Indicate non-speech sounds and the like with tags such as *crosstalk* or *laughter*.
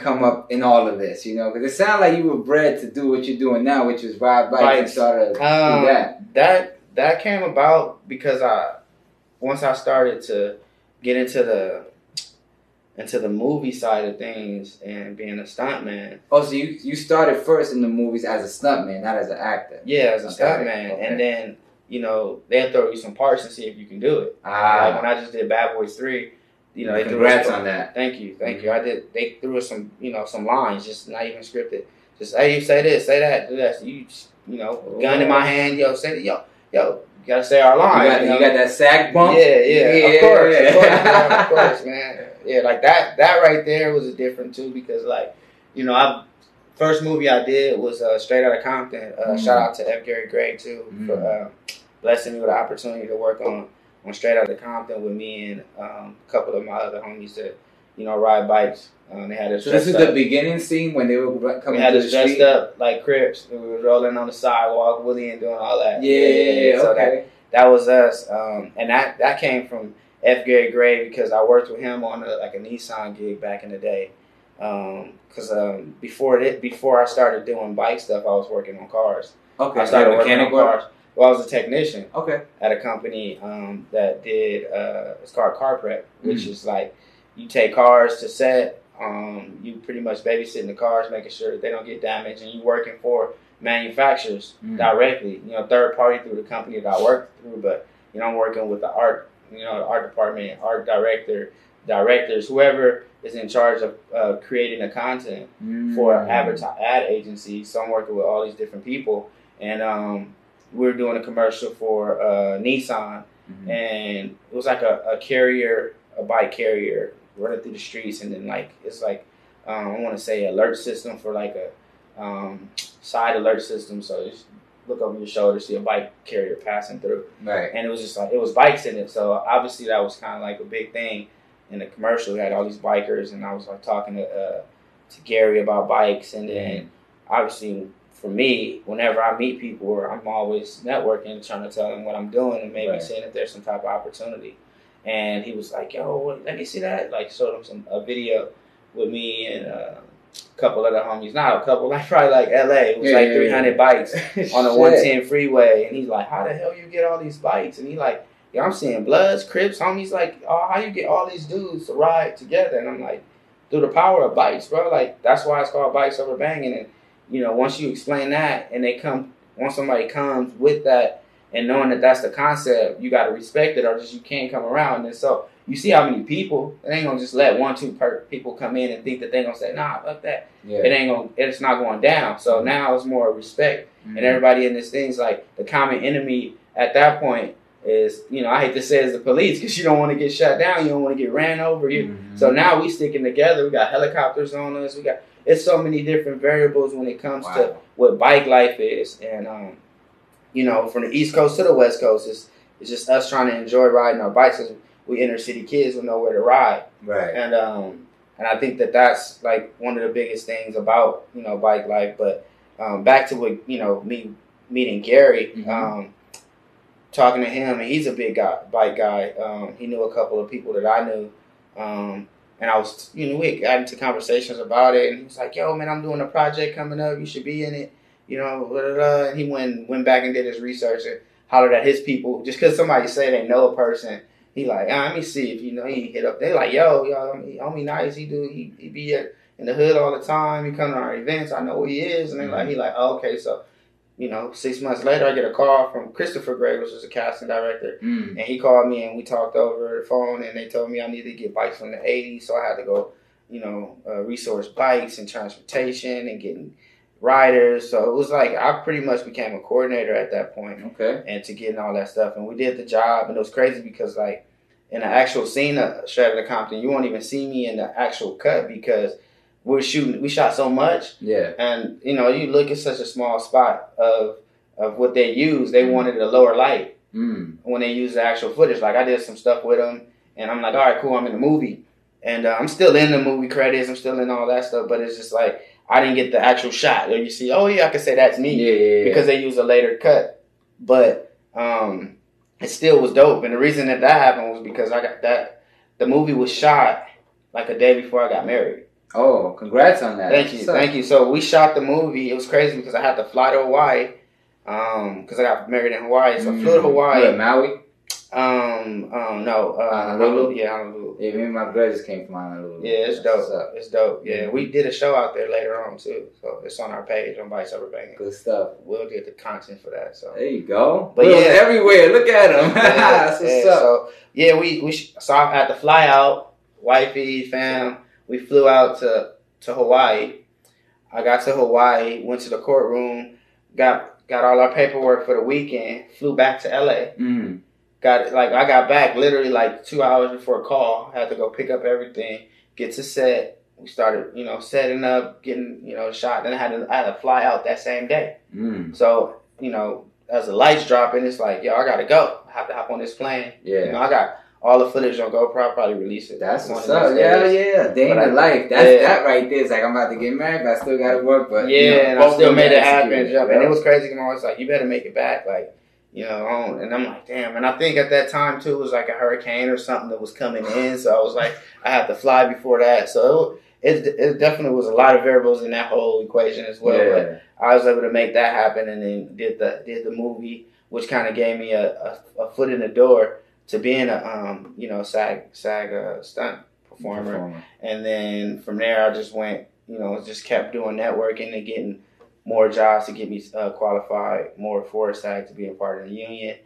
come up in all of this? You know, because it sounded like you were bred to do what you're doing now, which is ride bikes and sort of Um, do that. that that came about because I once I started to get into the into the movie side of things and being a stuntman. Oh, so you you started first in the movies as a stuntman, not as an actor. Yeah, as a Okay, stuntman, okay. and then you know they'll throw you some parts and see if you can do it. Like Ah, when I just did Bad Boys Three, you know, congrats on that. Thank you, thank you. I did. They threw us some, you know, some lines, just not even scripted. Just hey, you say this, say that, do that. You, just, you know, gun in my hand, yo, say that, yo, yo. You gotta say our You line. got, you know? you got that sack bump. Yeah, yeah, Yeah. of course, of course, man, of *laughs* course, man. Yeah, like that. That right there was a different too because, like, you know, I first movie I did was uh, Straight Outta Compton. Uh, Mm. Shout out to F. Gary Gray too for Mm. uh, blessing me with the opportunity to work on on Straight Outta Compton with me and um, a couple of my other homies that you know ride bikes. Um, they had us So this is dressed the beginning scene when they were ru- We coming had us the dressed street. up like Crips. We were rolling on the sidewalk, Willie and doing all that. Yeah, So that, okay. that was us, um, and that that came from F. Gary Gray because I worked with him on a, like a Nissan gig back in the day. Because um, before it, before I started doing bike stuff, I was working on cars. Okay. I started Yeah, working on cars. Well, I was a technician Okay. at a company um, that did uh, it's called Car Prep, which Mm. is like you take cars to set. Um, you pretty much babysitting the cars, making sure that they don't get damaged, and you working for manufacturers Mm. directly. You know, third party through the company that I work through, but you know, I'm working with the art, you know, the art department, art director, directors, whoever is in charge of uh, creating the content for Mm. advertise ad agency. So I'm working with all these different people, and um, we're doing a commercial for uh, Nissan, Mhm. and it was like a, a carrier, a bike carrier running through the streets, and then like it's like um, I want to say alert system for like a um, side alert system. So you just look over your shoulder, see a bike carrier passing through Right. and it was just like it was bikes in it. So obviously that was kind of like a big thing in the commercial. We had all these bikers, and I was like talking to uh, to Gary about bikes, and then obviously for me, whenever I meet people, I'm always networking, trying to tell them what I'm doing, and maybe Right. seeing if there's some type of opportunity. And he was like, "Yo, what, let me see that." Like showed him some a video with me and uh, a couple other homies. Not a couple, like *laughs* probably like L.A. It was Yeah, like yeah, 300 yeah. bikes *laughs* on the 110 freeway, and he's like, "How the hell you get all these bikes?" And he like, "Yeah, I'm seeing Bloods, Crips, homies. Like, oh, how you get all these dudes to ride together?" And I'm like, "Through the power of bikes, bro. Like, that's why it's called bikes over banging." And you know, once you explain that, and they come, once somebody comes with that, and knowing that that's the concept, you got to respect it, or just you can't come around. And so you see how many people they ain't gonna just let one, two per- people come in and think that they gonna say, "Nah, fuck that." Yeah. It ain't gonna, it's not going down. So now it's more respect Mhm. and everybody in this thing's like the common enemy at that point is you know I hate to say it's the police because you don't want to get shut down, you don't want to get ran over. You Mhm. so now we sticking together. We got helicopters on us. We got it's so many different variables when it comes to what bike life is, and um, you know from the East Coast to the West Coast, it's it's just us trying to enjoy riding our bikes. 'cause we inner city kids with nowhere to ride. Right. And um, and I think that that's like one of the biggest things about you know bike life. But um, back to what you know me meeting Gary, Mhm. um, talking to him, and he's a big guy, bike guy. Um, he knew a couple of people that I knew, um, and I was you know we got into conversations about it, and he was like, "Yo, man, I'm doing a project coming up. You should be in it." You know, blah, blah, blah. and he went went back and did his research and hollered at his people just because somebody say they know a person he like, ah, let me see if you know he hit up. They like, yo, yo, homie, nice. He do he, he be at, in the hood all the time. He come to our events. I know who he is. And they like, he like, oh, okay. So, you know, six months later, I get a call from Christopher Gray, which is a casting director, Mm. and he called me and we talked over the phone. And they told me I needed to get bikes from the '80s, so I had to go, you know, uh, resource bikes and transportation and getting riders. So it was like I pretty much became a coordinator at that point Okay. and to getting all that stuff. And we did the job, and it was crazy because like in the actual scene of Outta Compton, you won't even see me in the actual cut because we're shooting. We shot so much, Yeah. and you know, you look at such a small spot of of what they use. They Mhm. wanted a lower light Mm. when they use the actual footage. Like I did some stuff with them, and I'm like, all right, cool, I'm in the movie, and uh, I'm still in the movie credits. I'm still in all that stuff, but it's just like I didn't get the actual shot. Where you see, oh yeah, I can say that's me Yeah, yeah, yeah. because they use a later cut. But um, it still was dope. And the reason that that happened was because I got that the movie was shot like a day before I got married. Oh, congrats on that. Thank you, thank you. So we shot the movie. It was crazy because I had to fly to Hawaii, um, because I got married in Hawaii. So I flew to Hawaii. Yeah, Maui. Um, um, no, uh, Honolulu? Yeah, Honolulu. Yeah, me and my brother just came from Honolulu. Yeah, it's That's dope. It's dope. Yeah, we did a show out there later on too, so it's on our page on Bikes Over Banging. Good stuff. We'll get the content for that. So There you go. But But yeah. everywhere. Look at them. Yeah, *laughs* That's what's yeah, up. So yeah, we we sh- so I had to fly out, wifey, fam. We flew out to to Hawaii. I got to Hawaii, went to the courtroom, got got all our paperwork for the weekend, flew back to LA. Mm. Got like I got back literally like two hours before a call. Had to go pick up everything, get to set. We started, you know, setting up, getting, you know, shot. Then I had to I had to fly out that same day. Mm. So, you know, as the lights dropping, it's like, yo, I gotta go. I have to hop on this plane. You know, Yeah. I got all the footage on GoPro. I'll probably release it. That's what's up. Yeah, yeah. Day in the life. That's yeah. that right there. It's like I'm about to get married, but I still gotta work. But Yeah, you know, and I still made it happen. Jump. And it was crazy. My was like, you better make it back. Like, you know, and I'm like, damn. And I think at that time too, it was like a hurricane or something that was coming in. So I was like, I had to fly before that. So it, it, it definitely was a lot of variables in that whole equation as well. But I was able to make that happen, and then did the did the movie, which kind of gave me a, a, a foot in the door to being a um you know SAG SAG uh, stunt performer, Performer. and then from there I just went you know just kept doing networking and getting more jobs to get me uh, qualified more for SAG to be a part of the union,